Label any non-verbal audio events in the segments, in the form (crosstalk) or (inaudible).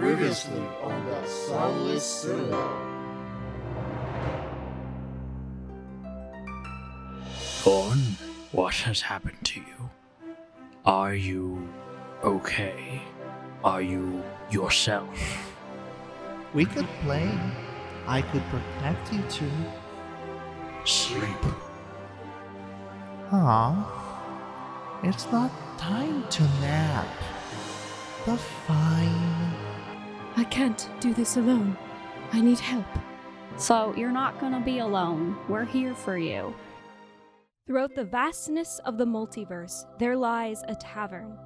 Previously on the Sunless Citadel. Thorn, what has happened to you? Are you okay? Are you yourself? We could play. I could protect you too. Sleep. Aw, it's not time to nap. The fine. I can't do this alone. I need help. So you're not gonna be alone. We're here for you. Throughout the vastness of the multiverse, there lies a tavern.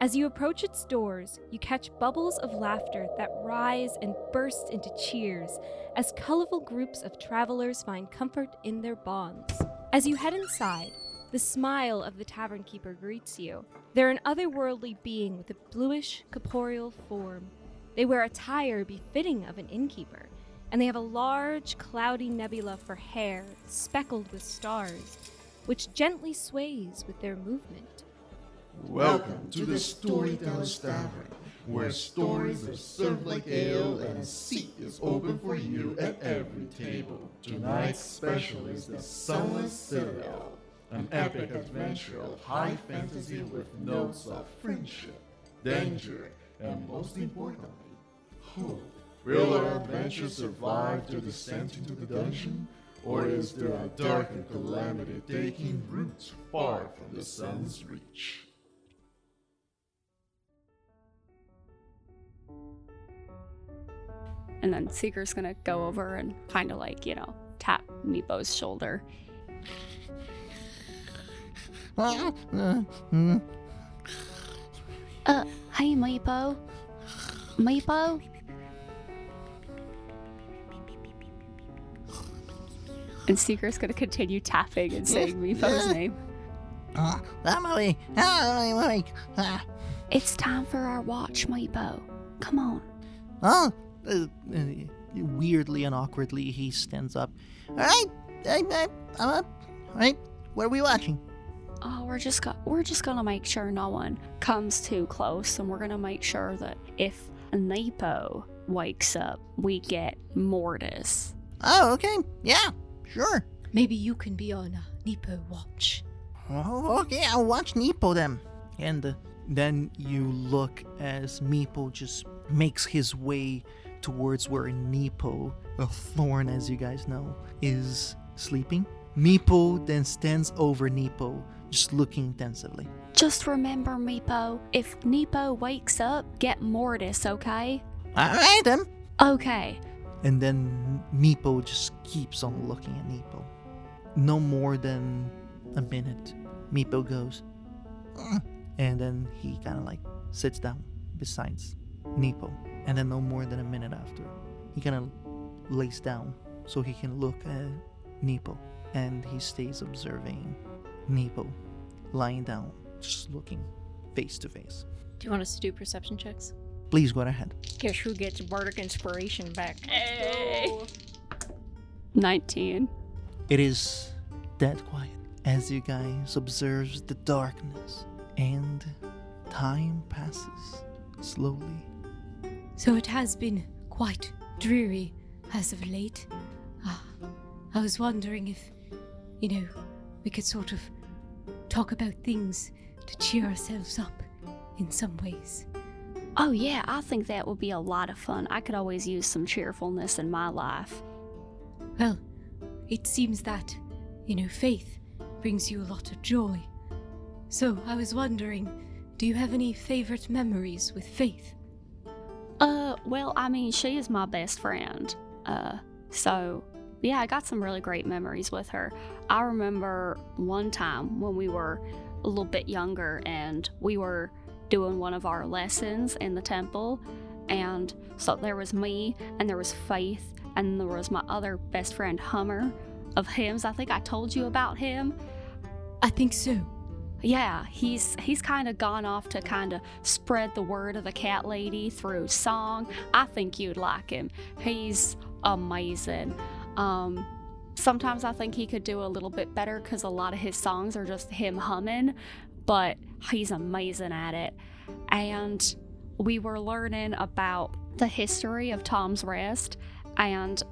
As you approach its doors, you catch bubbles of laughter that rise and burst into cheers as colorful groups of travelers find comfort in their bonds. As you head inside, the smile of the tavern keeper greets you. They're an otherworldly being with a bluish, corporeal form. They wear attire befitting of an innkeeper, and they have a large, cloudy nebula for hair, speckled with stars, which gently sways with their movement. Welcome to the Storyteller's Tavern, where stories are served like ale and a seat is open for you at every table. Tonight's special is the Sunless Citadel, an epic adventure of high fantasy with notes of friendship, danger, and most importantly. Will our adventure survive their descent into the dungeon? Or is there a darker calamity taking root far from the sun's reach? And then Seeker's gonna go over and kind of like, you know, tap Meepo's shoulder. Uh, hey Meepo. Meepo? And Seeker's gonna continue tapping and saying Meepo's Yeah. (laughs) name. Uh, Emily, Emily, ah, It's time for our watch, Meepo. Come on. oh, uh, uh, weirdly and awkwardly, he stands up. All right, I, I, I'm up. All right, what are we watching? Oh, we're just go- we're just gonna make sure no one comes too close, and we're gonna make sure that if Nepo wakes up, we get Mortis. Oh, okay, yeah, sure. Maybe you can be on a Nepo watch. Oh, okay, I'll watch Nepo then. And uh, then you look as Meepo just makes his way towards where Nepo, a thorn as you guys know, is sleeping. Meepo then stands over Nepo, just looking intensively. Just remember, Meepo, if Nepo wakes up, get Mortis, okay? Alright then. Okay. And then Meepo just keeps on looking at Nepo. No more than a minute. Meepo goes, "Mm," and then he kind of like sits down besides Nepo. And then no more than a minute after, he kind of lays down so he can look at Nepo. And he stays observing Nepo lying down, just looking face to face. Do you want us to do perception checks? Please go ahead. Guess who gets bardic inspiration back? 19. It is dead quiet as you guys observe the darkness and time passes slowly. So it has been quite dreary as of late. Ah, I was wondering if, you know, we could sort of talk about things to cheer ourselves up in some ways. Oh, yeah, I think that would be a lot of fun. I could always use some cheerfulness in my life. Well, it seems that, you know, faith brings you a lot of joy. So I was wondering, do you have any favorite memories with faith? Uh, well, I mean, she is my best friend. Uh, so yeah, I got some really great memories with her. I remember one time when we were a little bit younger and we were doing one of our lessons in the temple, and so there was me and there was Faith and there was my other best friend Hummer of hymns. I think I told you about him. I think so. Yeah, he's he's kind of gone off to kind of spread the word of the cat lady through song. I think you'd like him. He's amazing. Um, sometimes I think he could do a little bit better because a lot of his songs are just him humming, but he's amazing at it. And we were learning about the history of Tom's Rest, and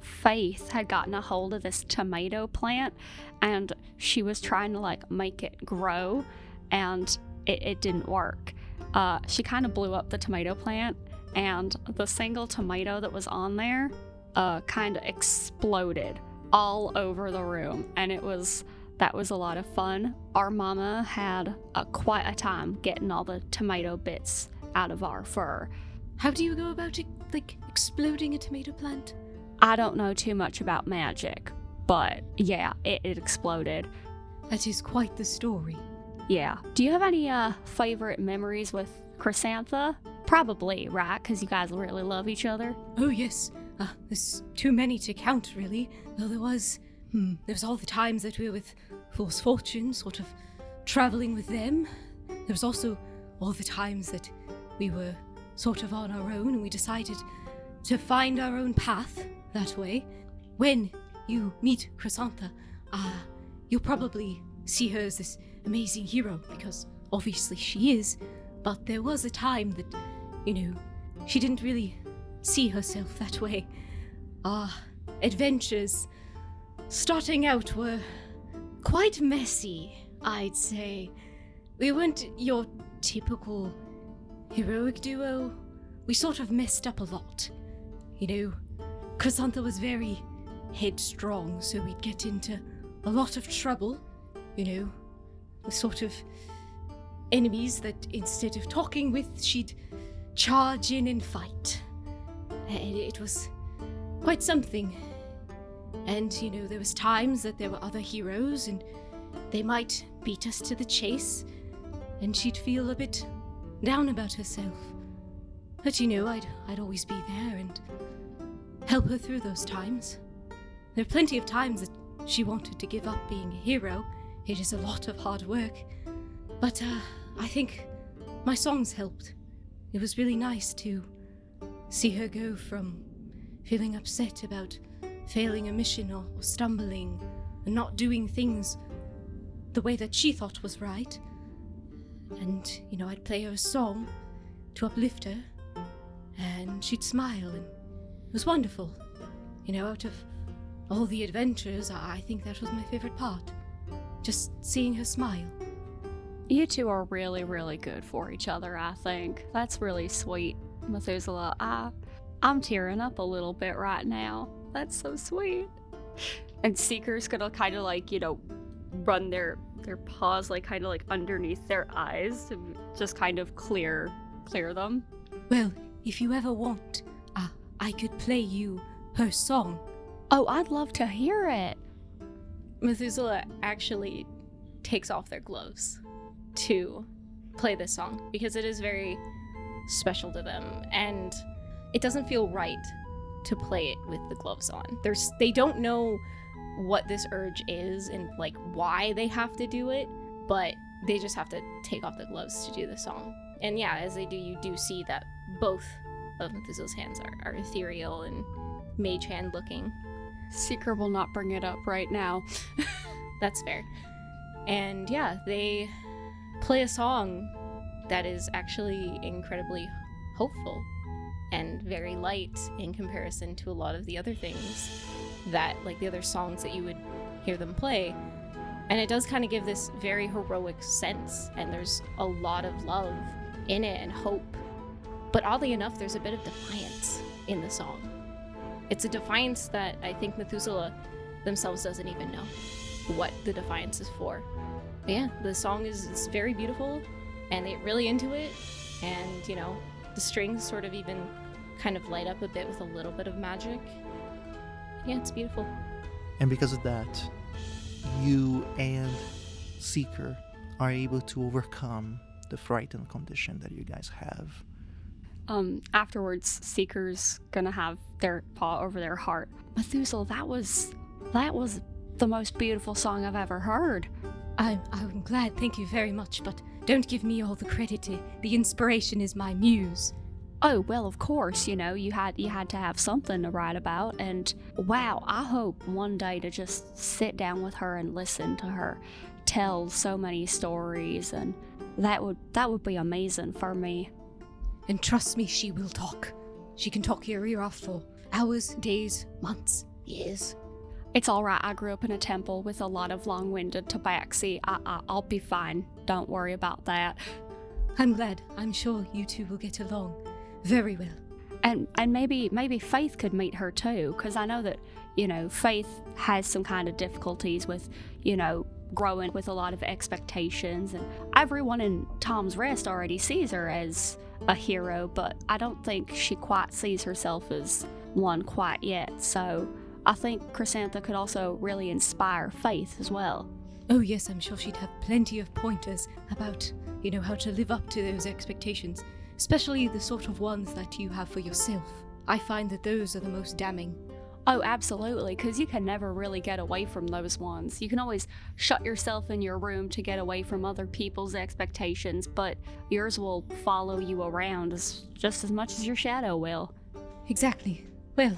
Faith had gotten a hold of this tomato plant and she was trying to like make it grow and it, it didn't work. Uh, she kind of blew up the tomato plant and the single tomato that was on there uh, kind of exploded all over the room and it was that was a lot of fun. Our mama had a, quite a time getting all the tomato bits out of our fur. How do you go about it, like exploding a tomato plant? I don't know too much about magic, but yeah, it, it exploded. That is quite the story. Yeah. Do you have any uh favorite memories with Chrysantha? Probably, right? Because you guys really love each other. Oh yes, uh, there's too many to count, really. Though there was, hmm, there was all the times that we were with Fool's Fortune, sort of traveling with them. There was also all the times that we were sort of on our own, and we decided to find our own path that way. When you meet Chrysantha, uh, you'll probably see her as this amazing hero because obviously she is. But there was a time that, you know, she didn't really see herself that way. Our adventures starting out were quite messy, I'd say. We weren't your typical heroic duo. We sort of messed up a lot. You know, Chrysantha was very headstrong, so we'd get into a lot of trouble, you know, the sort of enemies that instead of talking with, she'd charge in and fight. And it was quite something. And, you know, there was times that there were other heroes and they might beat us to the chase, and she'd feel a bit down about herself. But, you know, I'd, I'd always be there and help her through those times. There are plenty of times that she wanted to give up being a hero. It is a lot of hard work. But uh, I think my songs helped. It was really nice to see her go from feeling upset about failing a mission or, or stumbling and not doing things the way that she thought was right. And, you know, I'd play her a song to uplift her, and she'd smile, and it was wonderful. You know, out of all the adventures, I think that was my favorite part. Just seeing her smile. You two are really, really good for each other, I think. That's really sweet, Methuselah. I, I'm tearing up a little bit right now. That's so sweet. And Seeker's gonna kind of like, you know, run their their paws like kind of like underneath their eyes to just kind of clear clear them. Well, if you ever want, uh, I could play you her song. Oh, I'd love to hear it. Methuselah actually takes off their gloves to play this song because it is very special to them and it doesn't feel right to play it with the gloves on. There's they don't know what this urge is and like why they have to do it, but they just have to take off the gloves to do the song. And yeah, as they do, you do see that both of Methuselah's hands are, are ethereal and mage hand looking. Seeker will not bring it up right now. (laughs) That's fair. And yeah, they play a song that is actually incredibly hopeful and very light in comparison to a lot of the other things that, like the other songs that you would hear them play. And it does kind of give this very heroic sense, and there's a lot of love in it and hope. But oddly enough, there's a bit of defiance in the song. It's a defiance that I think Methuselah themselves doesn't even know what the defiance is for. But yeah, the song is, very beautiful, and they really into it, and you know, the strings sort of even kind of light up a bit with a little bit of magic. Yeah, it's beautiful. And because of that, you and Seeker are able to overcome the frightened condition that you guys have. Um, afterwards, Seeker's gonna have their paw over their heart. Methuselah, that was that was the most beautiful song I've ever heard. I'm, I'm glad, thank you very much, but don't give me all the credit. The inspiration is my muse. Oh well, of course, you know you had you had to have something to write about, and wow, I hope one day to just sit down with her and listen to her tell so many stories, and that would that would be amazing for me. And trust me, she will talk. She can talk your ear off for hours, days, months, years. It's all right. I grew up in a temple with a lot of long-winded tabaxi. I, I, I'll be fine. Don't worry about that. I'm glad. I'm sure you two will get along very well. And and maybe maybe Faith could meet her too, because I know that you know Faith has some kind of difficulties with you know growing with a lot of expectations, and everyone in Tom's Rest already sees her as a hero, but I don't think she quite sees herself as one quite yet. So I think Chrysantha could also really inspire Faith as well. Oh, yes, I'm sure she'd have plenty of pointers about, you know, how to live up to those expectations, especially the sort of ones that you have for yourself. I find that those are the most damning. Oh, absolutely, because you can never really get away from those ones. You can always shut yourself in your room to get away from other people's expectations, but yours will follow you around as, just as much as your shadow will. Exactly. Well,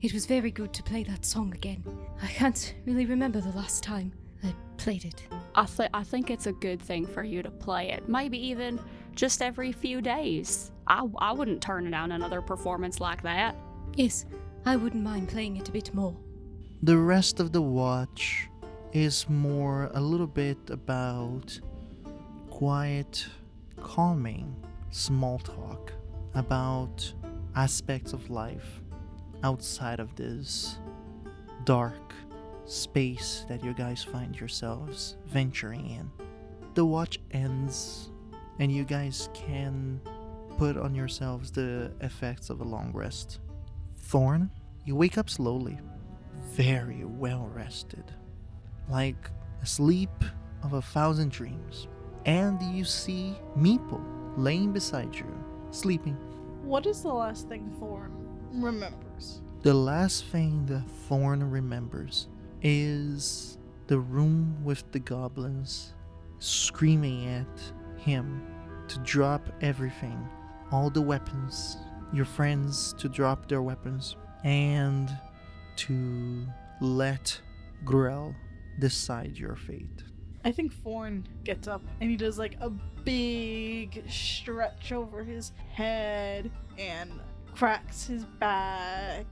it was very good to play that song again. I can't really remember the last time I played it. I, th- I think it's a good thing for you to play it, maybe even just every few days. I, I wouldn't turn down another performance like that. Yes, I wouldn't mind playing it a bit more. The rest of the watch is more a little bit about quiet, calming, small talk about aspects of life outside of this dark space that you guys find yourselves venturing in. The watch ends, and you guys can put on yourselves the effects of a long rest. Thorn, you wake up slowly, very well rested, like a sleep of a thousand dreams. And you see Meepo laying beside you, sleeping. What is the last thing Thorn remembers? The last thing that Thorn remembers is the room with the goblins screaming at him to drop everything, all the weapons, your friends to drop their weapons, and to let Grell decide your fate. I think Thorn gets up and he does like a big stretch over his head and cracks his back.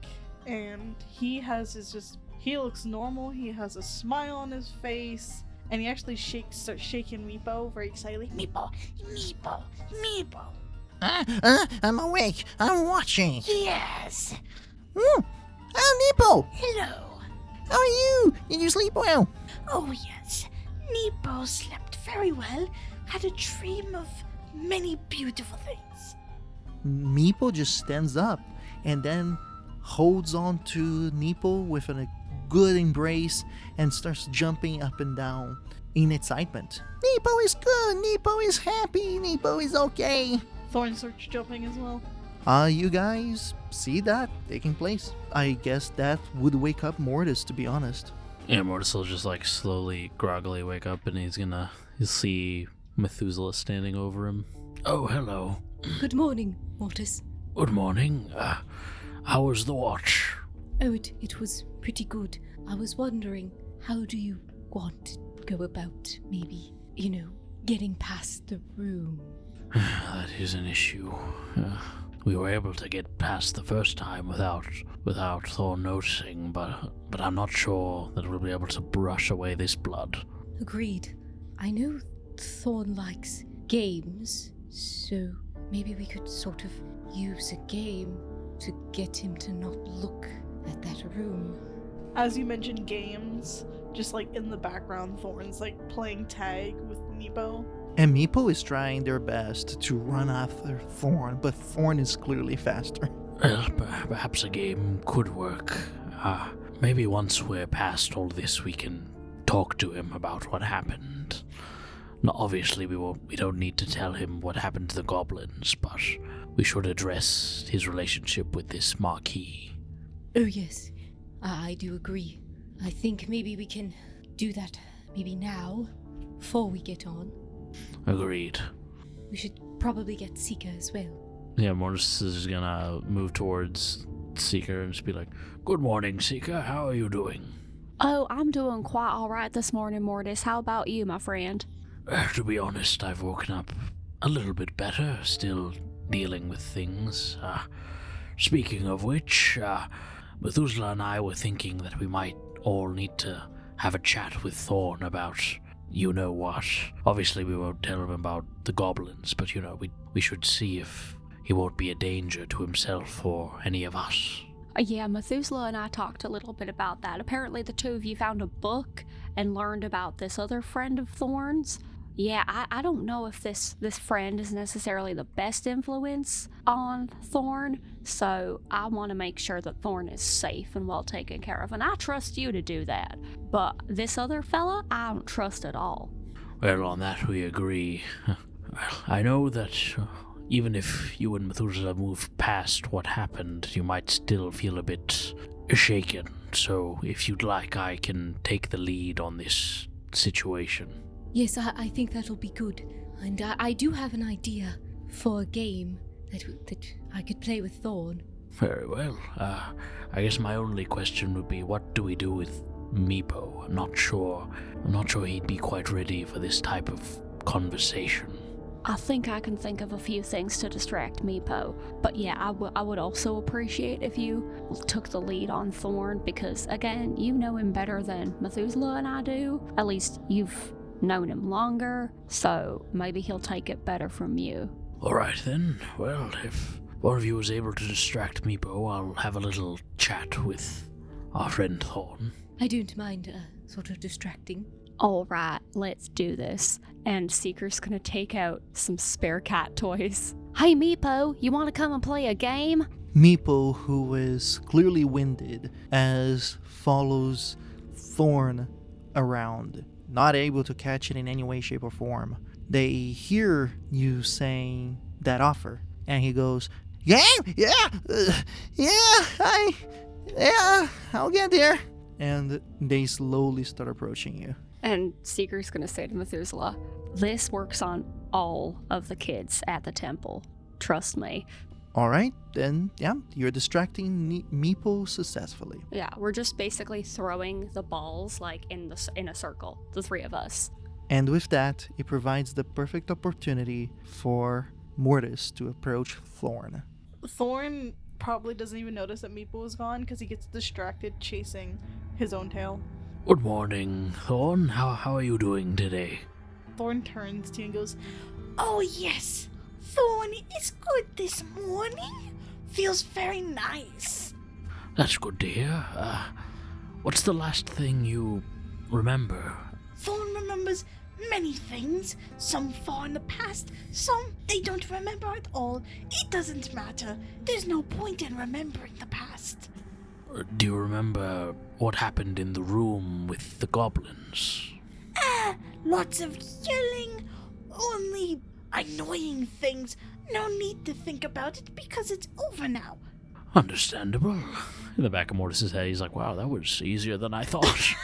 And he has his just, he looks normal. He has a smile on his face. And he actually shakes, starts shaking Meepo very excitedly. Meepo, Meepo, Meepo. Uh, uh, I'm awake. I'm watching. Yes. Mm. Oh, Neepo! Hello. How are you? Did you sleep well? Oh, yes. Neepo slept very well. Had a dream of many beautiful things. Meepo just stands up and then holds on to Neepo with a good embrace and starts jumping up and down in excitement. Neepo is good. Neepo is happy. Neepo is okay. Thorn starts jumping as well. Uh, you guys see that taking place? I guess that would wake up Mortis, to be honest. Yeah, Mortis will just like slowly, groggily wake up and he's gonna he'll see Methuselah standing over him. Oh, hello. Good morning, Mortis. Good morning. Uh, how was the watch? Oh, it, it was pretty good. I was wondering, how do you want to go about maybe, you know, getting past the room? (sighs) that is an issue. Uh, we were able to get past the first time without without Thorn noticing, but but I'm not sure that we'll be able to brush away this blood. Agreed. I know Thorn likes games, so maybe we could sort of use a game to get him to not look at that room. As you mentioned games, just like in the background, Thorn's like playing tag with Meepo. And Meepo is trying their best to run after Thorn, but Thorn is clearly faster. Well, perhaps a game could work. Uh, maybe once we're past all this, we can talk to him about what happened. Now, obviously, we won't, we don't need to tell him what happened to the goblins, but we should address his relationship with this Marquis. Oh, yes. I, I do agree. I think maybe we can do that maybe now, before we get on. Agreed. We should probably get Seeker as well. Yeah, Mortis is gonna move towards Seeker and just be like, "Good morning, Seeker. How are you doing?" Oh, I'm doing quite all right this morning, Mortis. How about you, my friend? Uh, to be honest, I've woken up a little bit better. Still dealing with things. Uh, speaking of which, uh, Methuselah and I were thinking that we might all need to have a chat with Thorn about you know what. Obviously, we won't tell him about the goblins, but you know, we, we should see if he won't be a danger to himself or any of us. Uh, yeah, Methuselah and I talked a little bit about that. Apparently, the two of you found a book and learned about this other friend of Thorn's. Yeah, I, I don't know if this this friend is necessarily the best influence on Thorn, so I want to make sure that Thorn is safe and well taken care of, and I trust you to do that. But this other fella, I don't trust at all. Well, on that we agree. I know that uh, even if you and Methuselah move past what happened, you might still feel a bit shaken. So, if you'd like, I can take the lead on this situation. Yes, I, I think that'll be good. And I, I do have an idea for a game that, that I could play with Thorn. Very well. Uh, I guess my only question would be what do we do with Meepo? I'm not sure. I'm not sure he'd be quite ready for this type of conversation. I think I can think of a few things to distract Meepo. But yeah, I, w- I would also appreciate if you took the lead on Thorn because, again, you know him better than Methuselah and I do. At least you've known him longer, so maybe he'll take it better from you. Alright then. Well, if one of you is able to distract Meepo, I'll have a little chat with our friend Thorn. I don't mind uh, sort of distracting. All right, let's do this. And Seeker's gonna take out some spare cat toys. Hey, Meepo, you wanna come and play a game? Meepo, who is clearly winded, as follows Thorn around, not able to catch it in any way, shape, or form. They hear you saying that offer, and he goes, Yeah, yeah, uh, yeah, I, yeah, I'll get there. and they slowly start approaching you. And Seeker's gonna say to Methuselah, This works on all of the kids at the temple. Trust me. All right, then, yeah, you're distracting Ne- Meepo successfully. Yeah, we're just basically throwing the balls like in the in a circle, the three of us. And with that, it provides the perfect opportunity for Mortis to approach Thorn. Thorn probably doesn't even notice that Meepo is gone because he gets distracted chasing his own tail. Good morning, Thorn. How, how are you doing today? Thorn turns to you and goes, Oh, yes. Thorn is good this morning. Feels very nice. That's good to hear. Uh, what's the last thing you remember? Thorn remembers many things, some far in the past, some they don't remember at all. It doesn't matter. There's no point in remembering the past. Uh, Do you remember what happened in the room with the goblins? Ah, lots of yelling, only annoying things. No need to think about it because it's over now. Understandable. In the back of Mortis's head, he's like, wow, that was easier than I thought.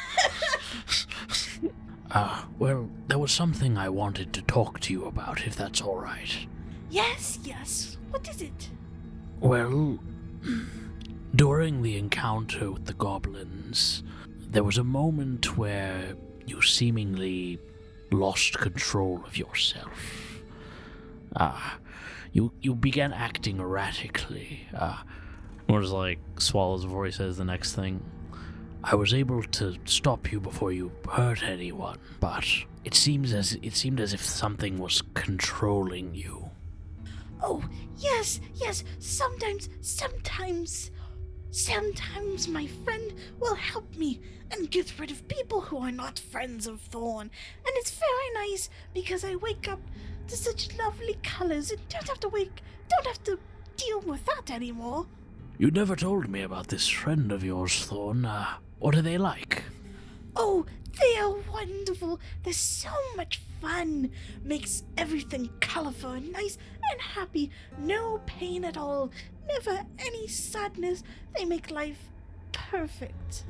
(laughs) uh, well, there was something I wanted to talk to you about, if that's all right. Yes, yes. What is it? Well, (clears throat) during the encounter with the goblins, there was a moment where you seemingly lost control of yourself. Ah, you you began acting erratically. Ah, or just like swallows before he says the next thing. I was able to stop you before you hurt anyone, but it seems as it seemed as if something was controlling you. Oh, yes, yes. Sometimes, sometimes, sometimes my friend will help me and get rid of people who are not friends of Thorn. And it's very nice because I wake up such lovely colors and don't have to wake, don't have to deal with that anymore. You never told me about this friend of yours, Thorn. Uh, what are they like? Oh, they are wonderful. They're so much fun. Makes everything colorful and nice and happy. No pain at all. Never any sadness. They make life perfect.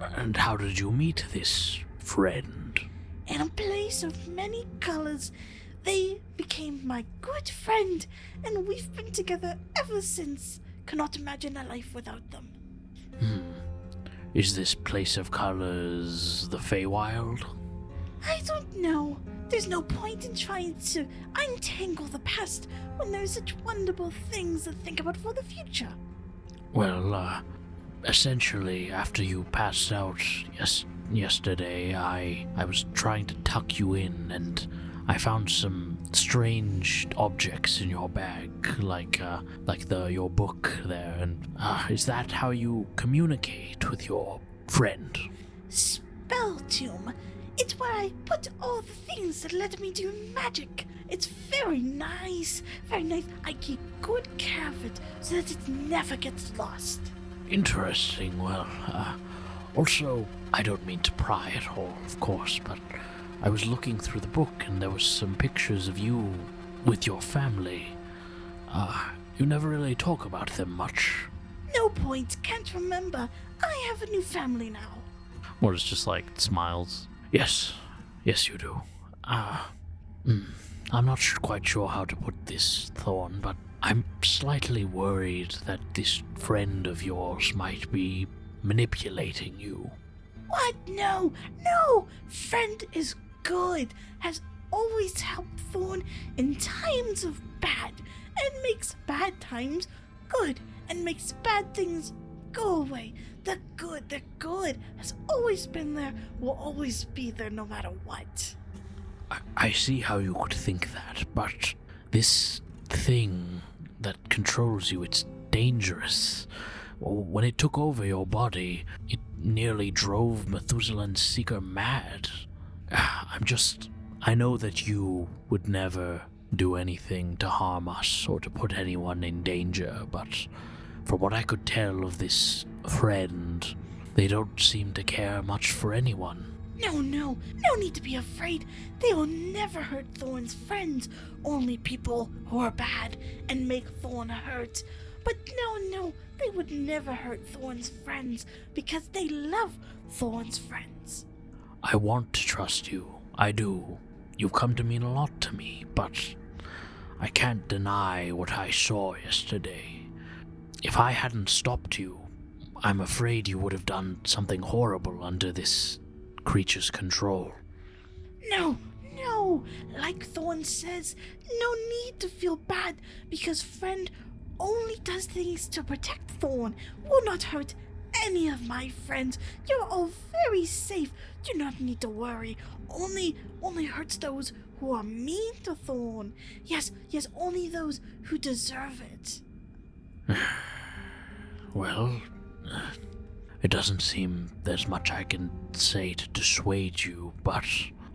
And how did you meet this friend? In a place of many colors, they became my good friend, and we've been together ever since. Cannot imagine a life without them. Hmm. Is this place of colors the Feywild? I don't know. There's no point in trying to untangle the past when there's such wonderful things to think about for the future. Well, uh, essentially, after you passed out yes- yesterday, I I was trying to tuck you in, and I found some strange objects in your bag, like uh, like the your book there. And uh, is that how you communicate with your friend? Spell tome. It's where I put all the things that let me do magic. It's very nice, very nice. I keep good care of it so that it never gets lost. Interesting. Well, uh, also, I don't mean to pry at all, of course, but I was looking through the book and there was some pictures of you with your family. Uh, you never really talk about them much. No point, can't remember. I have a new family now. Mortis just like smiles. Yes, yes, you do. Ah, mm, I'm not su- quite sure how to put this, Thorn, but I'm slightly worried that this friend of yours might be manipulating you. What? No, no! Friend is good, has always helped Thorn in times of bad, and makes bad times good, and makes bad things go away. The good, the good has always been there, will always be there no matter what. I, I see how you could think that, but this thing that controls you, it's dangerous. When it took over your body, it nearly drove Methuselah's seeker mad. I'm just. I know that you would never do anything to harm us or to put anyone in danger, but from what I could tell of this friend, they don't seem to care much for anyone. No, no, no need to be afraid. They will never hurt Thorn's friends, only people who are bad and make Thorn hurt. But no, no, they would never hurt Thorn's friends because they love Thorn's friends. I want to trust you. I do. You've come to mean a lot to me, but I can't deny what I saw yesterday. If I hadn't stopped you, I'm afraid you would have done something horrible under this creature's control. No, no, like Thorn says, no need to feel bad because friend only does things to protect Thorn, will not hurt any of my friends. You're all very safe. Do not need to worry. Only only hurts those who are mean to Thorn. Yes, yes, only those who deserve it. (sighs) Well, uh, it doesn't seem there's much I can say to dissuade you, but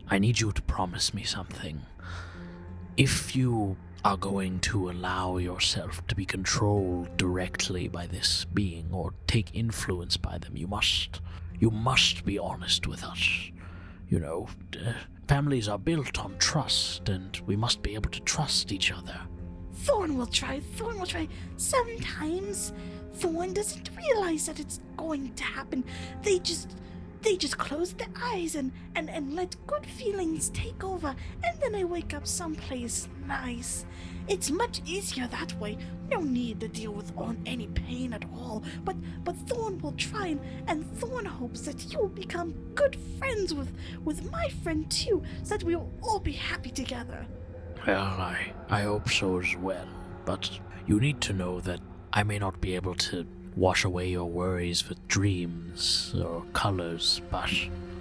I need you to promise me something. If you are going to allow yourself to be controlled directly by this being or take influence by them, you must you must be honest with us. You know, uh, families are built on trust and we must be able to trust each other. Thorn will try, Thorn will try. Sometimes Thorn doesn't realize that it's going to happen. They just they just close their eyes and, and, and let good feelings take over, and then I wake up someplace nice. It's much easier that way. No need to deal with on any pain at all. But but Thorn will try and, and Thorn hopes that you'll become good friends with with my friend too, so that we'll all be happy together. Well, I, I hope so as well. But you need to know that I may not be able to wash away your worries with dreams or colors, but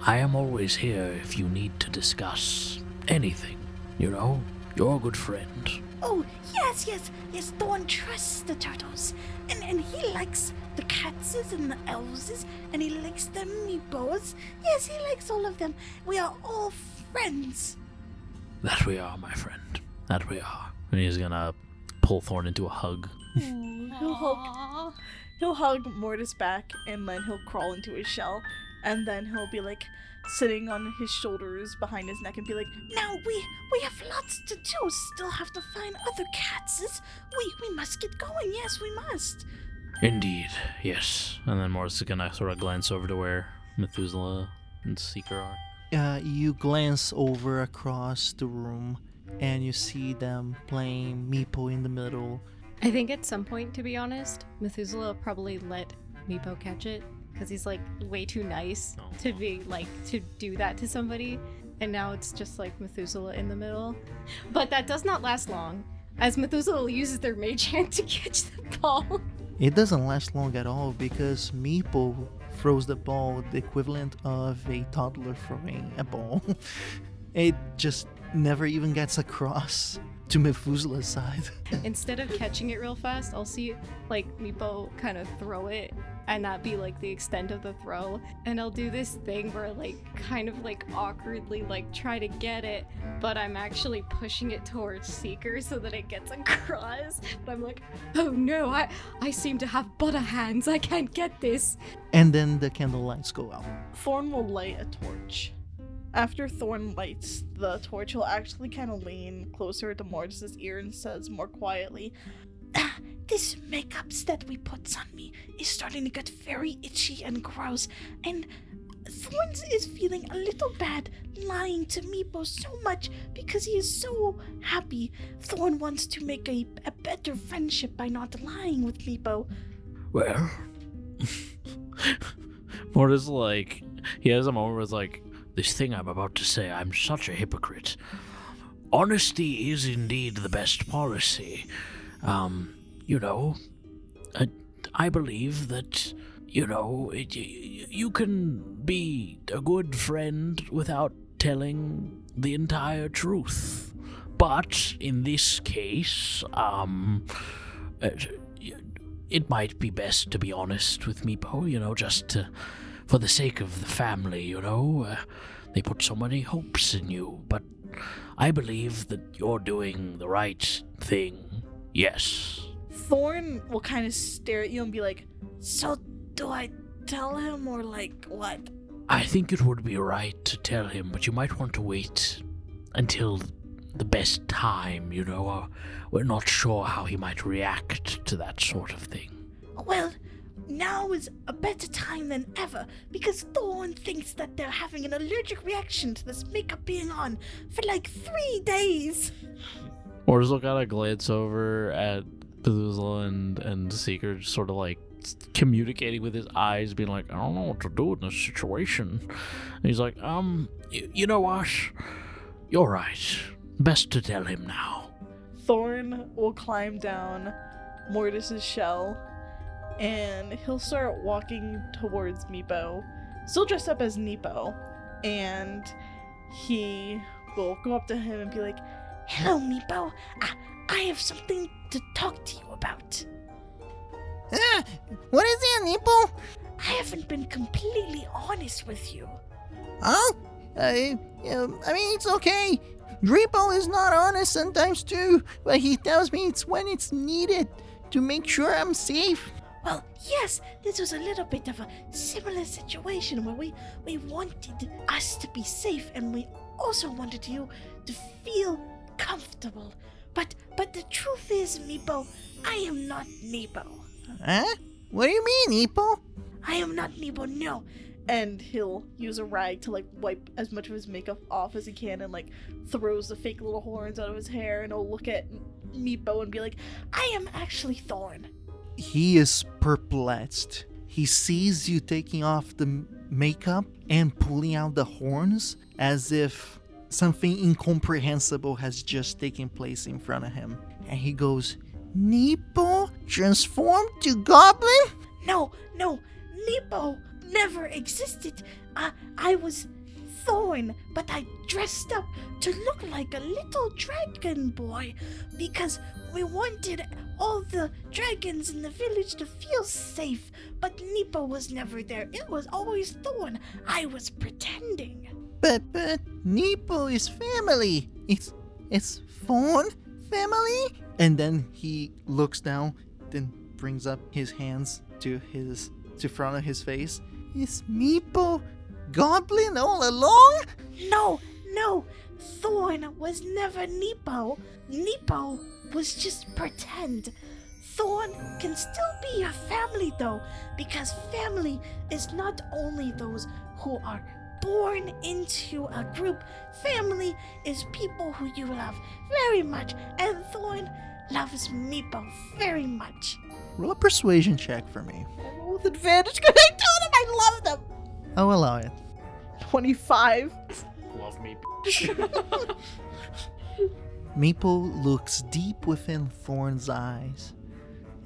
I am always here if you need to discuss anything. You know, you're a good friend. Oh, yes, yes, yes, Thorn trusts the turtles. And and he likes the catses and the elves, and he likes the meepos. Yes, he likes all of them. We are all friends. That we are, my friend. That we are. And he's gonna pull Thorn into a hug. (laughs) He'll hug, he'll hug Mortis back, and then he'll crawl into his shell, and then he'll be like sitting on his shoulders behind his neck and be like, Now we we have lots to do. Still have to find other cats. We we must get going. Yes, we must. Indeed, yes. And then Mortis is gonna sort of glance over to where Methuselah and Seeker are. Uh, you glance over across the room and you see them playing Meepo in the middle. I think at some point, to be honest, Methuselah probably let Meepo catch it because he's like way too nice Oh. to be like to do that to somebody. and now it's just like Methuselah in the middle. But that does not last long, as Methuselah uses their mage hand to (laughs) catch the ball. It doesn't last long at all because Meepo throws the ball the equivalent of a toddler throwing a ball. (laughs) it just never even gets across to Methuselah's side. (laughs) Instead of catching it real fast, I'll see like Meepo kind of throw it and that be like the extent of the throw. And I'll do this thing where like kind of like awkwardly like try to get it, but I'm actually pushing it towards Seeker so that it gets across. But I'm like, oh no, I I seem to have butter hands. I can't get this. and then the candle lights go out. Thorn will light a torch. After Thorn lights the torch, he'll actually kind of lean closer to Mortis's ear and says more quietly, Ah, this makeups that we put on me is starting to get very itchy and gross, and Thorns is feeling a little bad lying to Meepo so much because he is so happy. Thorn wants to make a, a better friendship by not lying with Meepo. Well, (laughs) Mortis like he has a moment where it's like this thing I'm about to say. I'm such a hypocrite. Honesty is indeed the best policy. Um, you know, I, I believe that you know it, you can be a good friend without telling the entire truth. But in this case, um, uh, it might be best to be honest with Meepo, you know, just to, for the sake of the family, you know. Uh, they put so many hopes in you, but I believe that you're doing the right thing. Yes. Thorn will kind of stare at you and be like, So, do I tell him or like what? I think it would be right to tell him, but you might want to wait until the best time, you know. Uh, we're not sure how he might react to that sort of thing. Well, now is a better time than ever because Thorn thinks that they're having an allergic reaction to this makeup being on for like three days. Mortis will kind of glance over at Methuselah and, and Seeker, sort of like communicating with his eyes, being like, I don't know what to do in this situation. And he's like, um, y- you know what? You're right. Best to tell him now. Thorn will climb down Mortis's shell and he'll start walking towards Meepo, still dressed up as Nepo. And he will go up to him and be like, Hello, Meepo. I, I have something to talk to you about. Ah, what is it, Nipple? I haven't been completely honest with you. Oh, I, um, I mean, it's okay. Repo is not honest sometimes too, but he tells me it's when it's needed to make sure I'm safe. Well, yes, this was a little bit of a similar situation where we we wanted us to be safe and we also wanted you to feel comfortable. But but the truth is, Meepo, I am not Nepo. Huh? What do you mean, Nepo? I am not Nepo, no. and he'll use a rag to like wipe as much of his makeup off as he can and like throws the fake little horns out of his hair and he'll look at Meepo and be like, I am actually Thorn. He is perplexed. He sees you taking off the makeup and pulling out the horns as if something incomprehensible has just taken place in front of him. And he goes, Nepo transformed to goblin? No, no, Nepo never existed. I, I was Thorn, but I dressed up to look like a little dragon boy because we wanted all the dragons in the village to feel safe. But Nepo was never there. It was always Thorn. I was pretending. But, but, Nepo is family. It's, it's Thorn family? and then he looks down, then brings up his hands to his to front of his face. Is Nepo goblin all along? No, no, Thorn was never Nepo. Nepo was just pretend. Thorn can still be your family though, because family is not only those who are born into a group. Family is people who you love very much, and Thorn loves Meepo very much. Roll a persuasion check for me. "Oh, with advantage because I told him I love them. Oh, I'll allow it. 25. love me. (laughs) (laughs) Meepo looks deep within Thorn's eyes,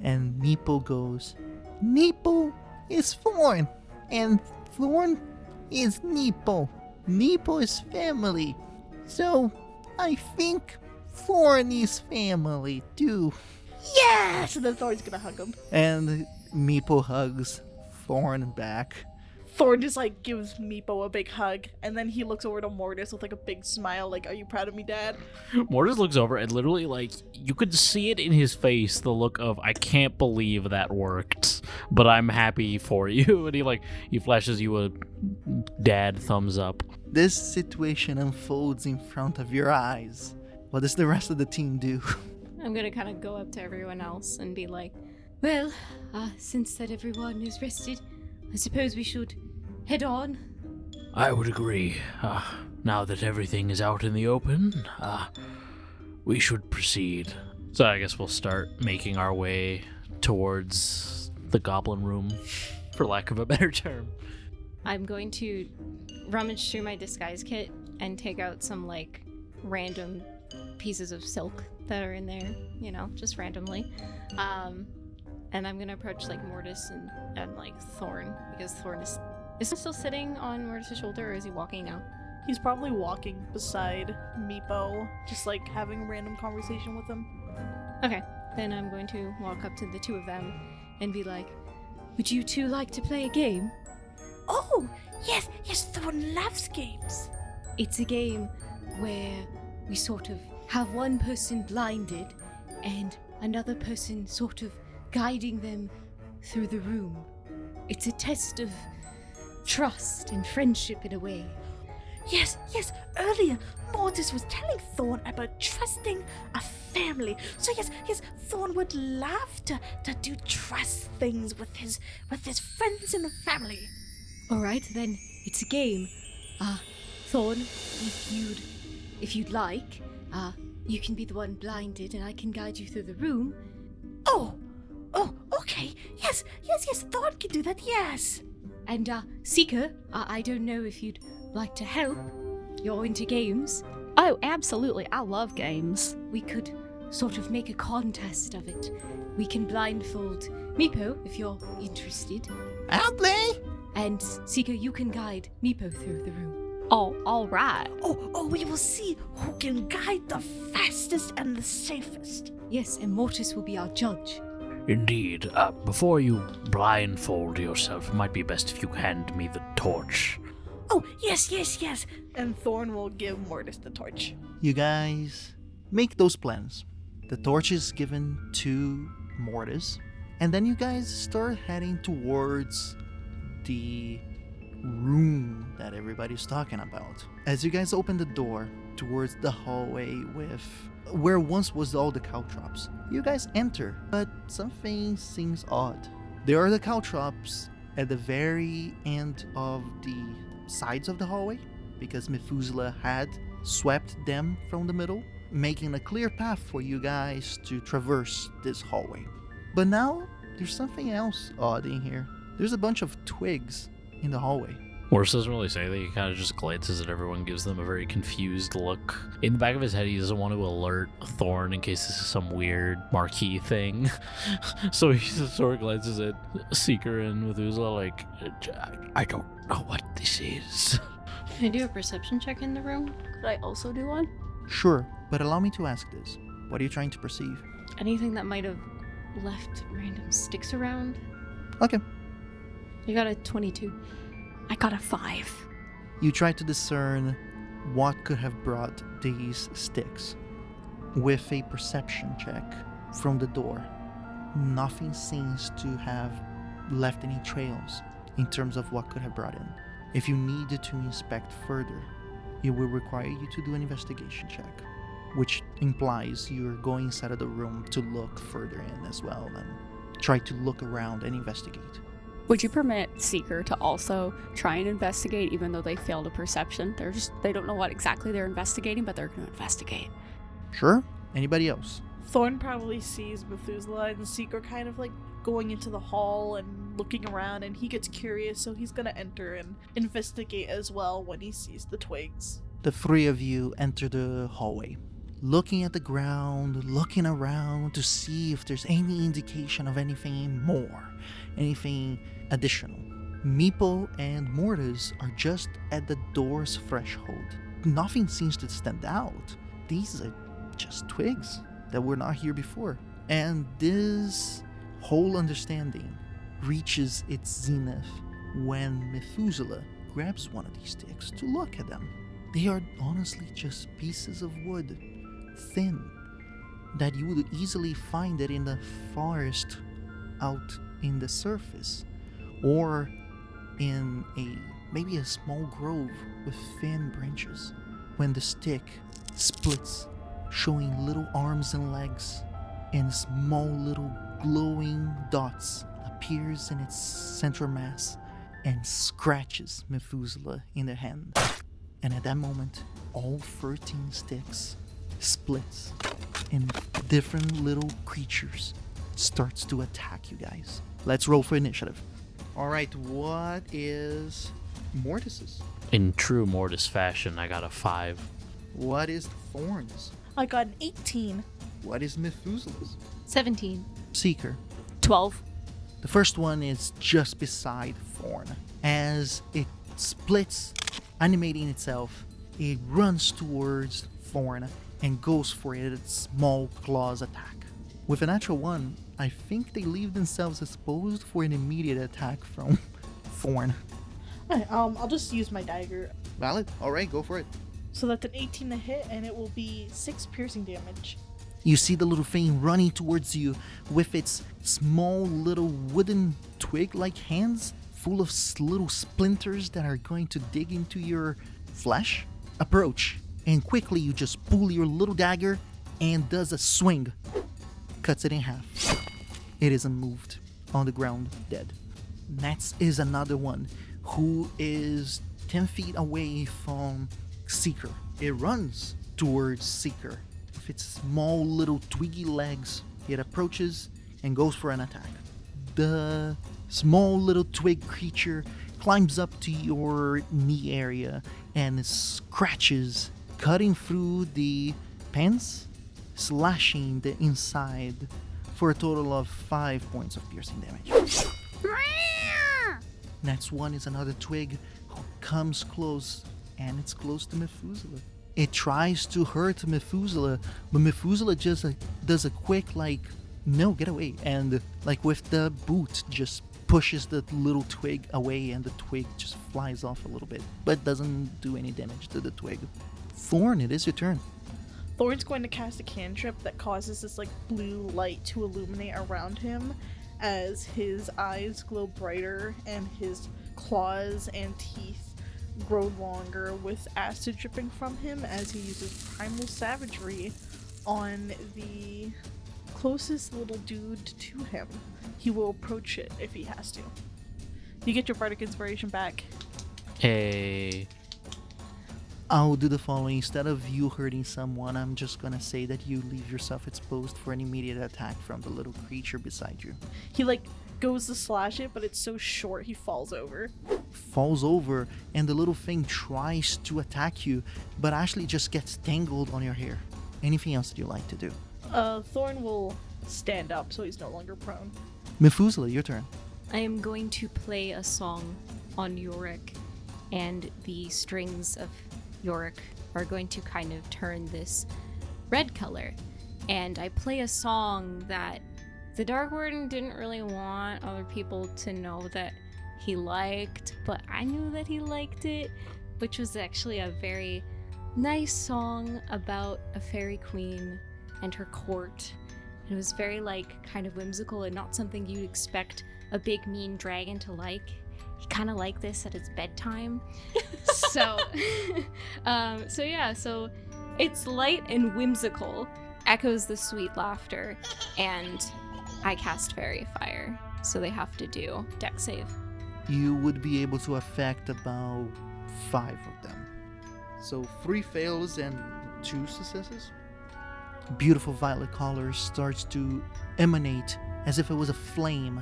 and Meepo goes, Neepo is Thorn, and Thorn is Neepo. Neepo is family. So I think Thorn is family too. Yes! And then Thorn's gonna hug him. and Meepo hugs Thorn back. Thorn just like gives Meepo a big hug, and then he looks over to Mortis with like a big smile, like, "Are you proud of me, Dad?" Mortis looks over and literally, like, you could see it in his face the look of, I can't believe that worked, but I'm happy for you. (laughs) And he, like, he flashes you a dad thumbs up. This situation unfolds in front of your eyes. What does the rest of the team do? (laughs) I'm gonna kind of go up to everyone else and be like, well, uh, since that everyone is rested, I suppose we should head on. I would agree. Uh, now that everything is out in the open, uh, we should proceed. So I guess we'll start making our way towards the goblin room, for lack of a better term. I'm going to rummage through my disguise kit and take out some like random pieces of silk that are in there, you know, just randomly. Um, and I'm gonna approach like Mortis and, and like Thorn because Thorn is is he still sitting on Mortis' shoulder or is he walking now? He's probably walking beside Meepo, just like having a random conversation with him. Okay, then I'm going to walk up to the two of them and be like, "Would you two like to play a game?" Oh, yes, yes, Thorn loves games. It's a game where we sort of have one person blinded and another person sort of guiding them through the room. It's a test of trust and friendship in a way. Yes, yes, earlier Mortis was telling Thorn about trusting a family. So yes, yes, Thorn would love to, to do trust things with his with his friends and family. All right, then it's a game. Uh, Thorn, if you'd if you'd like, uh, you can be the one blinded and I can guide you through the room. Oh, oh, okay. Yes, yes, yes, Thorn can do that, yes. And uh, Seeker, uh, I don't know if you'd like to help. You're into games. Oh, absolutely. I love games. We could sort of make a contest of it. We can blindfold Meepo if you're interested, I'll play. and Seeker, you can guide Meepo through the room. Oh, all right. Oh, oh, we will see who can guide the fastest and the safest. Yes, and Mortis will be our judge. Indeed. Uh, before you blindfold yourself, it might be best if you hand me the torch. Oh, yes, yes, yes. And Thorn will give Mortis the torch. You guys make those plans. The torch is given to Mortis, and then you guys start heading towards the room that everybody's talking about. As you guys open the door towards the hallway with where once was all the caltrops, you guys enter, but something seems odd. There are the caltrops at the very end of the sides of the hallway because Methuselah had swept them from the middle, making a clear path for you guys to traverse this hallway. But now there's something else odd in here. There's a bunch of twigs in the hallway. Mortis doesn't really say that. He kind of just glances at everyone, gives them a very confused look. In the back of his head, he doesn't want to alert Thorn in case this is some weird marquee thing. (laughs) so he just sort of glances at Seeker and Methuselah, like, I don't know what this is. Can I do a perception check in the room? Could I also do one? Sure, but allow me to ask this. What are you trying to perceive? Anything that might have left random sticks around? Okay. You got a 22. I got a five. You try to discern what could have brought these sticks. With a perception check from the door, nothing seems to have left any trails in terms of what could have brought in. If you needed to inspect further, it will require you to do an investigation check, which implies you're going inside of the room to look further in as well and try to look around and investigate. Would you permit Seeker to also try and investigate, even though they failed a perception? They're just they don't know what exactly they're investigating, but they're going to investigate. Sure? Anybody else? Thorn probably sees Methuselah and Seeker kind of like going into the hall and looking around, and he gets curious, so he's gonna enter and investigate as well when he sees the twigs. The three of you enter the hallway, looking at the ground, looking around to see if there's any indication of anything more, anything additional. Meepo and Mortis are just at the door's threshold. Nothing seems to stand out. These are just twigs that were not here before. And this whole understanding reaches its zenith when Methuselah grabs one of these sticks to look at them. They are honestly just pieces of wood, thin, that you would easily find it in the forest out in the surface, or in a maybe a small grove with thin branches. When the stick splits, showing little arms and legs, and small little glowing dots appears in its center mass and scratches Methuselah in the hand. And at that moment, all 13 sticks splits and different little creatures starts to attack you guys. Let's roll for initiative. All right, what is Mortis's? In true Mortis fashion, I got a five. What is Thorns? I got an 18. What is Methuselah's? 17. Seeker. 12. The first one is just beside Thorn. As it splits, animating itself, it runs towards Thorn and goes for its small claws attack. With a natural one, I think they leave themselves exposed for an immediate attack from (laughs) Thorn. Alright, um, I'll just use my dagger. Valid? Alright, go for it. So that's an 18 to hit, and it will be 6 piercing damage. You see the little thing running towards you with its small little wooden twig like hands full of little splinters that are going to dig into your flesh. Approach, and quickly you just pull your little dagger and does a swing. Cuts it in half. It isn't moved on the ground, dead. Next is another one who is 10 feet away from Seeker. It runs towards Seeker with its small little twiggy legs. It approaches and goes for an attack. The small little twig creature climbs up to your knee area and scratches, cutting through the pants, slashing the inside for a total of 5 points of piercing damage. Next one is another twig who comes close, and it's close to Methuselah. It tries to hurt Methuselah, but Methuselah just uh, does a quick, like, no, get away. And, like, with the boot, just pushes the little twig away, and the twig just flies off a little bit, but doesn't do any damage to the twig. Thorn, it is your turn. Thorn's going to cast a cantrip that causes this like blue light to illuminate around him as his eyes glow brighter and his claws and teeth grow longer with acid dripping from him as he uses primal savagery on the closest little dude to him. He will approach it if he has to. You get your bardic inspiration back. Hey. I'll do the following. Instead of you hurting someone, I'm just gonna say that you leave yourself exposed for an immediate attack from the little creature beside you. He like goes to slash it, but it's so short he falls over. falls over and the little thing tries to attack you, but actually just gets tangled on your hair. Anything else that you like to do? Uh, Thorn will stand up so he's no longer prone. Methuselah, your turn. I am going to play a song on Yorick, and the strings of Yorick are going to kind of turn this red color. And I play a song that the Dark Warden didn't really want other people to know that he liked, but I knew that he liked it, which was actually a very nice song about a fairy queen and her court. It was very like kind of whimsical and not something you'd expect a big mean dragon to like. He kind of liked this at his bedtime. (laughs) so, (laughs) um, so yeah, so it's light and whimsical, echoes the sweet laughter, and I cast faerie fire. So they have to do dex save. You would be able to affect about five of them. So three fails and two successes. Beautiful violet color starts to emanate as if it was a flame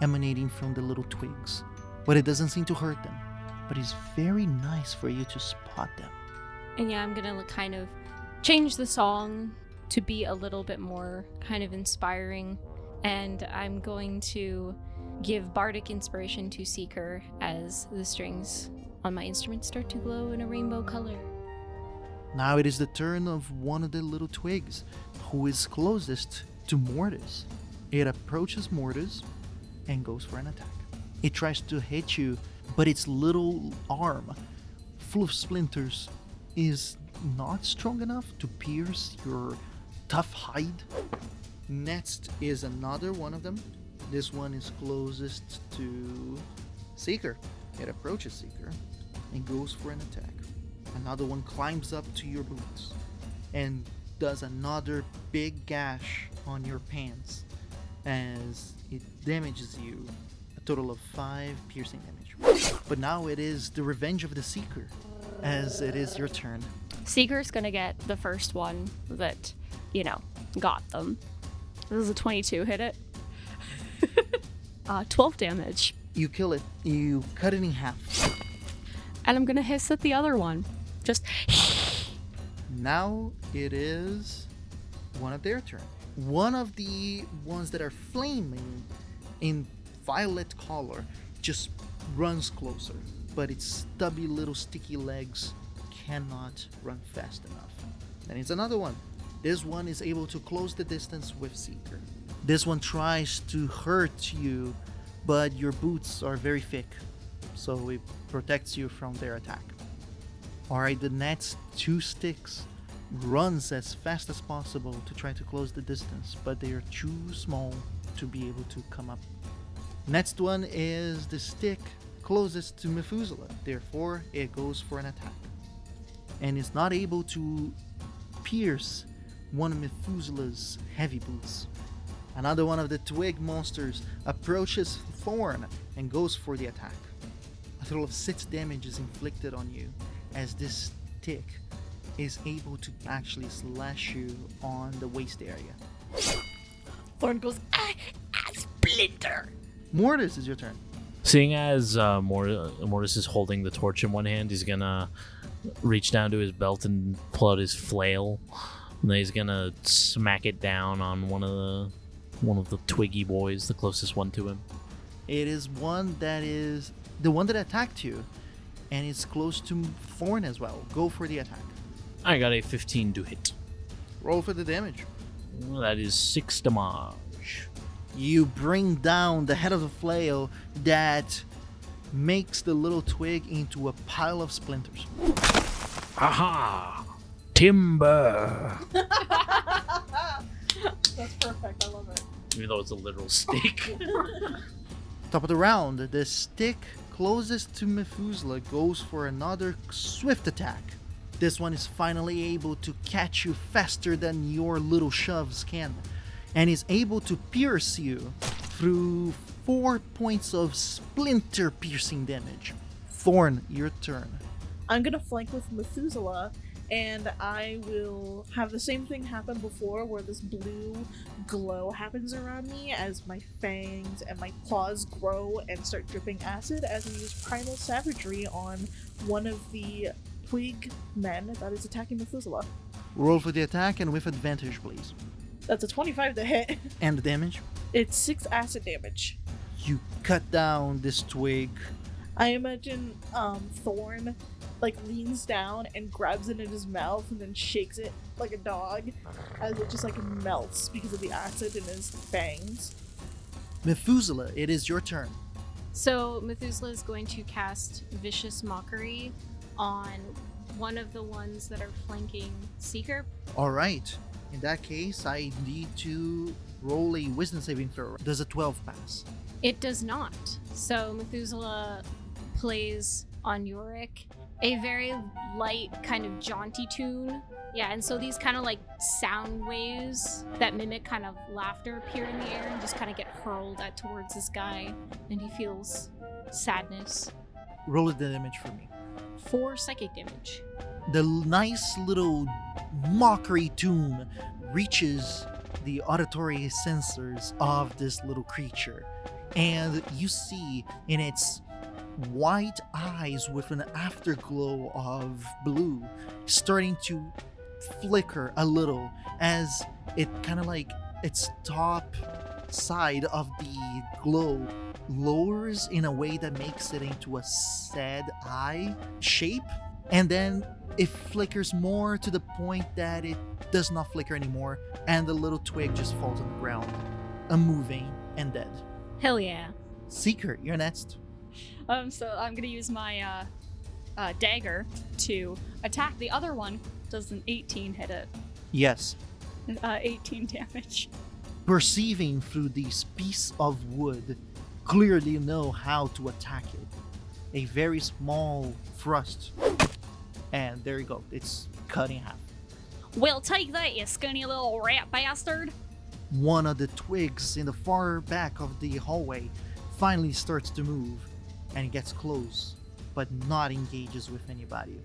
emanating from the little twigs. But it doesn't seem to hurt them. But it's very nice for you to spot them. And yeah, I'm gonna kind of change the song to be a little bit more kind of inspiring. And I'm going to give bardic inspiration to Seeker as the strings on my instrument start to glow in a rainbow color. Now it is the turn of one of the little twigs, who is closest to Mortis. It approaches Mortis and goes for an attack. It tries to hit you, but its little arm, full of splinters, is not strong enough to pierce your tough hide. Next is another one of them. This one is closest to Seeker. It approaches Seeker and goes for an attack. Another one climbs up to your boots and does another big gash on your pants as it damages you a total of 5 piercing damage. But now it is the revenge of the Seeker as it is your turn. Seeker's gonna get the first one that, you know, got them. This is a 22 hit it. (laughs) uh, 12 damage. You kill it, you cut it in half. And I'm gonna hiss at the other one. Just (laughs) Now it is one of their turn. One of the ones that are flaming in violet color just runs closer, but its stubby little sticky legs cannot run fast enough. Then it's another one. This one is able to close the distance with Seeker. This one tries to hurt you, but your boots are very thick, so it protects you from their attack. Alright, the next two sticks runs as fast as possible to try to close the distance, but they are too small to be able to come up. Next one is the stick closest to Methuselah, therefore it goes for an attack. And is not able to pierce one of Methuselah's heavy boots. Another one of the twig monsters approaches Thorn and goes for the attack. A total of 6 damage is inflicted on you as this stick is able to actually slash you on the waist area. Thorn goes, Ah, ah, splinter. Mortis is your turn. Seeing as uh, Mort- Mortis is holding the torch in one hand, he's gonna reach down to his belt and pull out his flail. And then he's gonna smack it down on one of the one of the twiggy boys, the closest one to him. It is one that is the one that attacked you, and it's close to Thorn as well. Go for the attack. I got a 15 to hit. Roll for the damage. That is six damage. You bring down the head of the flail that makes the little twig into a pile of splinters. Aha! Timber. (laughs) That's perfect. I love it. Even though it's a literal stake. (laughs) Top of the round, the stick closest to Methuselah goes for another swift attack. This one is finally able to catch you faster than your little shoves can, and is able to pierce you through four points of splinter piercing damage. Thorn, your turn. I'm gonna flank with Methuselah, and I will have the same thing happen before, where this blue glow happens around me as my fangs and my claws grow and start dripping acid. As I use primal savagery on one of the twig men that is attacking Methuselah. Roll for the attack and with advantage, please. That's a 25 to hit. And the damage. It's six acid damage. You cut down this twig. I imagine um, Thorn like leans down and grabs it in his mouth and then shakes it like a dog as it just like melts because of the acid in his fangs. Methuselah, it is your turn. So Methuselah is going to cast Vicious Mockery on one of the ones that are flanking Seeker. All right. In that case, I need to roll a wisdom saving throw. Does a 12 pass? It does not. So Methuselah plays on Yorick a very light, kind of jaunty tune. Yeah, and so these kind of like sound waves that mimic kind of laughter appear in the air and just kind of get hurled at towards this guy, and he feels sadness. Roll the damage for me. Four psychic damage. The nice little mockery tune reaches the auditory sensors of this little creature, and you see in its white eyes with an afterglow of blue starting to flicker a little as it kind of like its top side of the glow lowers in a way that makes it into a sad eye shape and then it flickers more to the point that it does not flicker anymore and the little twig just falls on the ground unmoving and dead Hell yeah. seeker you're next Um, so I'm gonna use my uh, uh, dagger to attack the other one. Does an 18 hit it? yes Uh, 18 damage. perceiving through this piece of wood, clearly know how to attack it. A very small thrust. And there you go, it's cut in half. Well, take that, you skinny little rat bastard. One of the twigs in the far back of the hallway finally starts to move and gets close, but not engages with anybody.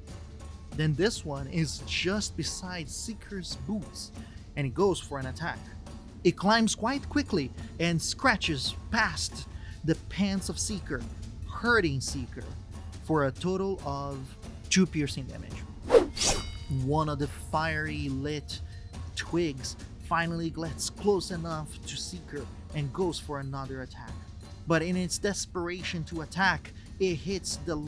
Then this one is just beside Seeker's boots and it goes for an attack. It climbs quite quickly and scratches past the pants of Seeker, hurting Seeker for a total of two piercing damage. One of the fiery lit twigs finally gets close enough to Seeker and goes for another attack. But in its desperation to attack, it hits the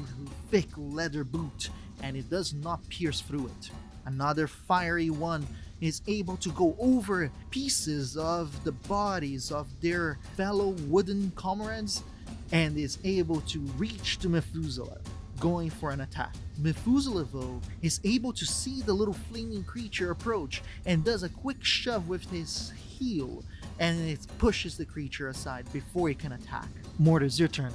thick leather boot and it does not pierce through it. Another fiery one is able to go over pieces of the bodies of their fellow wooden comrades and is able to reach to Methuselah, going for an attack. Methuselah, though, is able to see the little flaming creature approach and does a quick shove with his heel and it pushes the creature aside before he can attack. Mortis, your turn.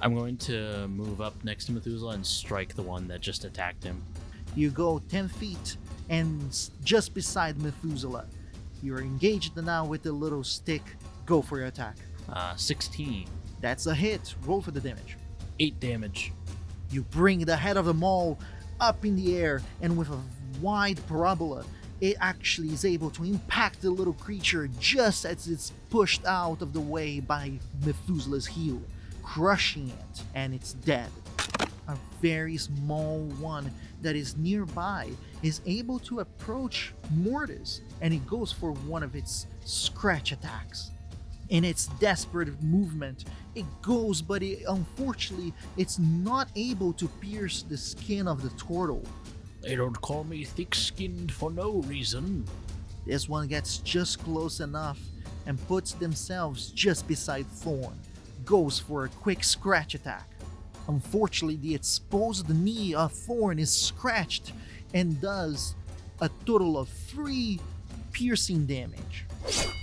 I'm going to move up next to Methuselah and strike the one that just attacked him. You go 10 feet and just beside Methuselah. You're engaged now with the little stick. Go for your attack. Uh, 16. That's a hit. Roll for the damage. 8 damage. You bring the head of the mole up in the air, and with a wide parabola, it actually is able to impact the little creature just as it's pushed out of the way by Methuselah's heel, crushing it, and it's dead. A very small one that is nearby is able to approach Mortis, and it goes for one of its scratch attacks. In its desperate movement, it goes, but it, unfortunately, it's not able to pierce the skin of the turtle. They don't call me thick skinned for no reason. This one gets just close enough and puts themselves just beside Thorn. Goes for a quick scratch attack. Unfortunately, the exposed knee of Thorn is scratched and does a total of three piercing damage.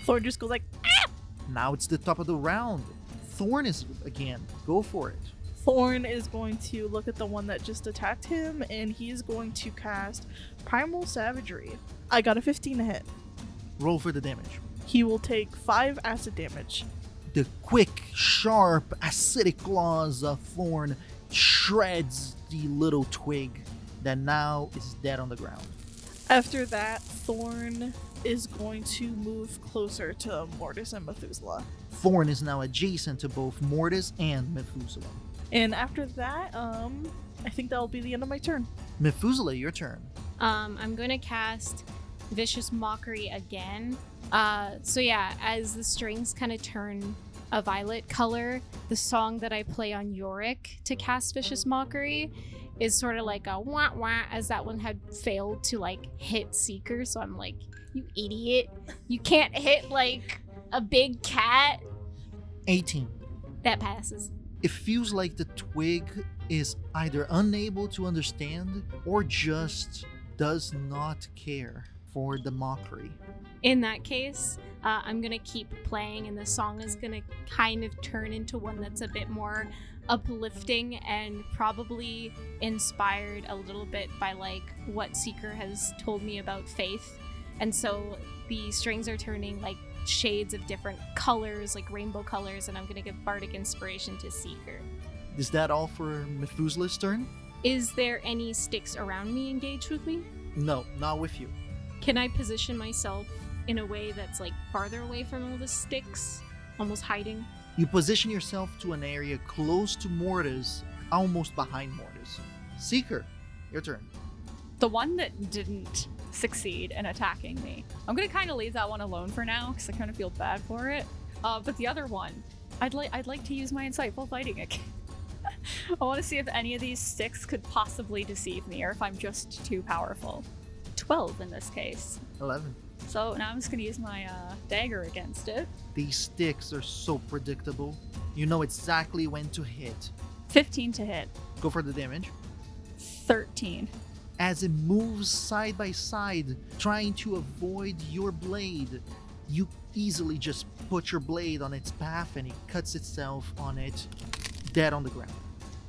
Thorn just goes like, ah! Now it's the top of the round. Thorn is again. Go for it. Thorn is going to look at the one that just attacked him and he's going to cast Primal Savagery. I got a 15 to hit. Roll for the damage. He will take 5 acid damage. The quick, sharp, acidic claws of Thorn shreds the little twig that now is dead on the ground. After that, Thorn is going to move closer to Mortis and Methuselah. Thorn is now adjacent to both Mortis and Methuselah. And after that, um, I think that'll be the end of my turn. Methuselah, your turn. Um, I'm gonna cast Vicious Mockery again. Uh, so yeah, as the strings kind of turn a violet color, the song that I play on Yorick to cast Vicious Mockery is sort of like a wah wah, as that one had failed to like hit Seeker. So I'm like, you idiot, you can't hit like a big cat. 18. That passes. It feels like the twig is either unable to understand or just does not care for the mockery. In that case, uh, I'm gonna keep playing, and the song is gonna kind of turn into one that's a bit more uplifting and probably inspired a little bit by like what Seeker has told me about faith. And so the strings are turning like shades of different colors, like rainbow colors, and I'm gonna give bardic inspiration to Seeker. Is that all for Methuselah's turn? Is there any sticks around me engaged with me? No, not with you. Can I position myself in a way that's like farther away from all the sticks, almost hiding? You position yourself to an area close to Mortis, almost behind Mortis. Seeker, your turn. The one that didn't succeed in attacking me. I'm gonna kind of leave that one alone for now because I kind of feel bad for it. Uh, but the other one, I'd like I'd like to use my insightful fighting again. (laughs) I want to see if any of these sticks could possibly deceive me, or if I'm just too powerful. Twelve in this case. 11. So now I'm just gonna use my uh, dagger against it. These sticks are so predictable. You know exactly when to hit. 15 to hit. Go for the damage. 13. As it moves side by side, trying to avoid your blade, you easily just put your blade on its path and it cuts itself on it, dead on the ground.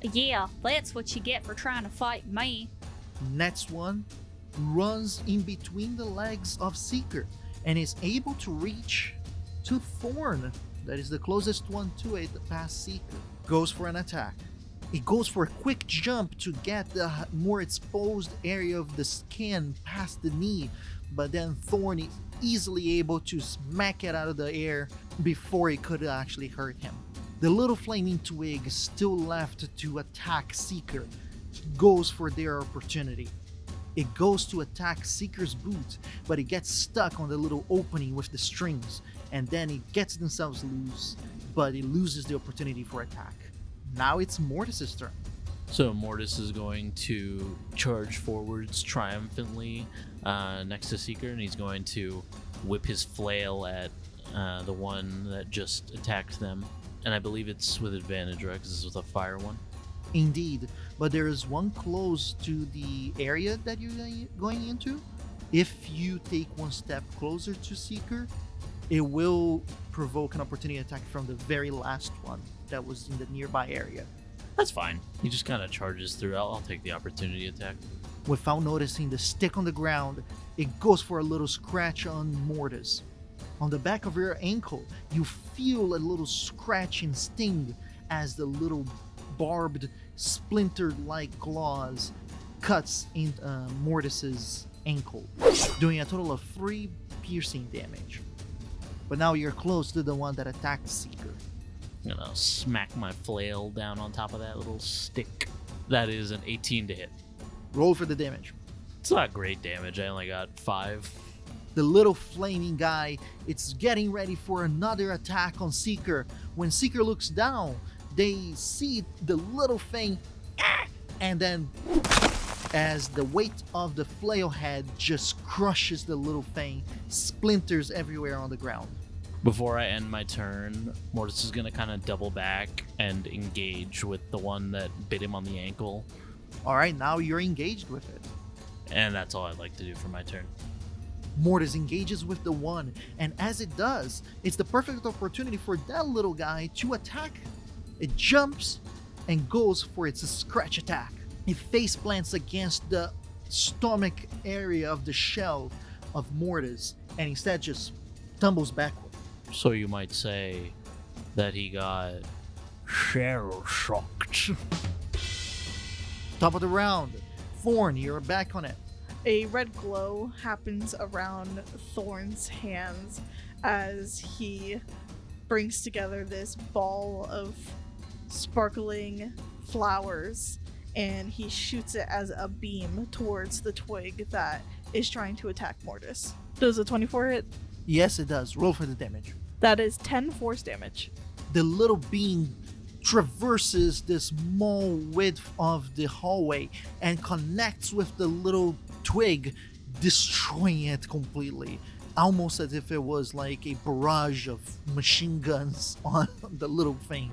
Yeah, that's what you get for trying to fight me. Next one runs in between the legs of Seeker and is able to reach to Thorn. That is the closest one to it past Seeker. Goes for an attack. It goes for a quick jump to get the more exposed area of the skin past the knee, but then Thorn is easily able to smack it out of the air before it could actually hurt him. The little flaming twig still left to attack Seeker goes for their opportunity. It goes to attack Seeker's boot, but it gets stuck on the little opening with the strings, and then it gets themselves loose, but it loses the opportunity for attack. Now it's Mortis's turn. So Mortis is going to charge forwards triumphantly uh, next to Seeker, and he's going to whip his flail at uh, the one that just attacked them. And I believe it's with advantage, right? Because it's with a fire one. Indeed, but there is one close to the area that you're going- into. If you take one step closer to Seeker, it will provoke an opportunity attack from the very last one that was in the nearby area. That's fine. He just kind of charges through. I'll, I'll take the opportunity attack. Without noticing the stick on the ground, it goes for a little scratch on Mortis. On the back of your ankle, you feel a little scratch and sting as the little barbed, splintered like claws cuts in uh, Mortis's ankle, doing a total of three piercing damage. But now you're close to the one that attacked Seeker. I'm gonna smack my flail down on top of that little stick. That is an 18 to hit. Roll for the damage. It's not great damage. I only got five. The little flaming guy, it's getting ready for another attack on Seeker. When Seeker looks down, they see the little thing, ah, and then as the weight of the flail head just crushes the little thing, splinters everywhere on the ground. Before I end my turn, Mortis is gonna kind of double back and engage with the one that bit him on the ankle, All right, now you're engaged with it. and that's all I'd like to do for my turn. Mortis engages with the one, and as it does, it's the perfect opportunity for that little guy to attack. It jumps and goes for its scratch attack. It face plants against the stomach area of the shell of Mortis, and instead just tumbles backward. So you might say that he got shell shocked. Top of the round, Thorn, you're back on it. A red glow happens around Thorn's hands as he brings together this ball of sparkling flowers and he shoots it as a beam towards the twig that is trying to attack Mortis. Does a 24 hit? Yes, it does. Roll for the damage. That is 10 force damage. the little beam traverses the small width of the hallway and connects with the little twig, destroying it completely. Almost as if it was like a barrage of machine guns (laughs) on the little thing.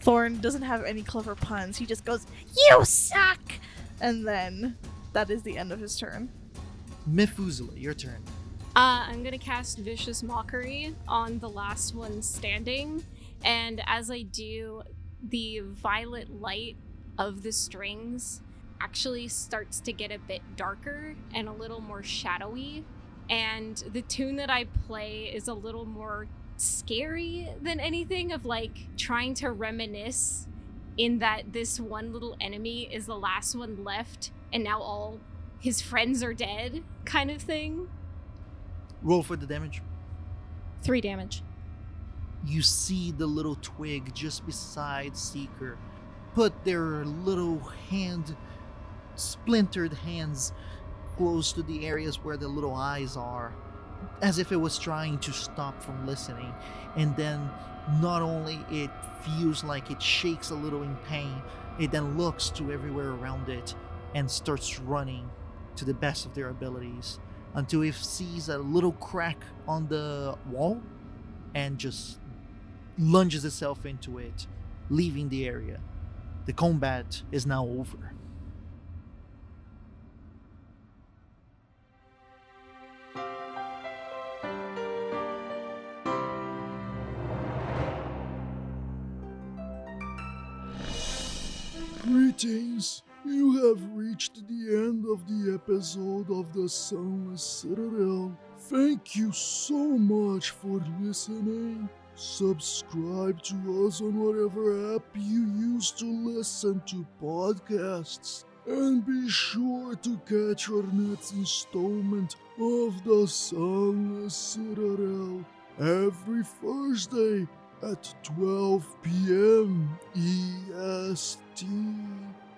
Thorn doesn't have any clever puns. He just goes, You suck! And then that is the end of his turn. Methuselah, your turn. Uh, I'm gonna cast Vicious Mockery on the last one standing, and as I do, the violet light of the strings actually starts to get a bit darker and a little more shadowy. And the tune that I play is a little more scary than anything, of like trying to reminisce in that this one little enemy is the last one left, and now all his friends are dead, kind of thing. Roll for the damage. Three damage. you see the little twig just beside Seeker put their little hand, splintered hands, close to the areas where the little eyes are, as if it was trying to stop from listening. And then not only it feels like it shakes a little in pain, it then looks to everywhere around it and starts running to the best of their abilities until it sees a little crack on the wall and just lunges itself into it, leaving the area. The combat is now over. Greetings. You have reached the end of the episode of the Sunless Citadel. Thank you so much for listening. Subscribe to us on whatever app you use to listen to podcasts. And be sure to catch our next installment of the Sunless Citadel every Thursday at 12 p.m. EST.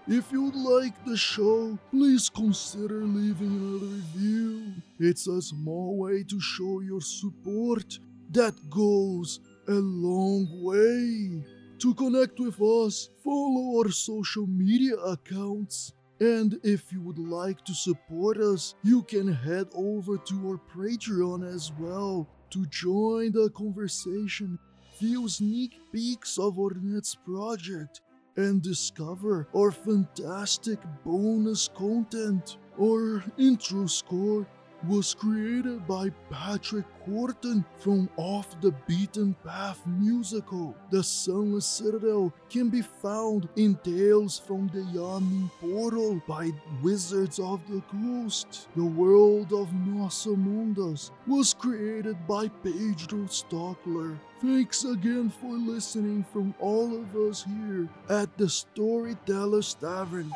If you'd like the show, please consider leaving a review. It's a small way to show your support that goes a long way. To connect with us, follow our social media accounts. And if you would like to support us, you can head over to our Patreon as well to join the conversation, view sneak peeks of our next project, and discover our fantastic bonus content. Our intro score was created by Patrick Horton from Off the Beaten Path musical. The Sunless Citadel can be found in Tales from the Yawning Portal by Wizards of the Coast. The world of Nosso Mondus was created by Pedro Stockler. Thanks again for listening from all of us here at the Storytellers Tavern.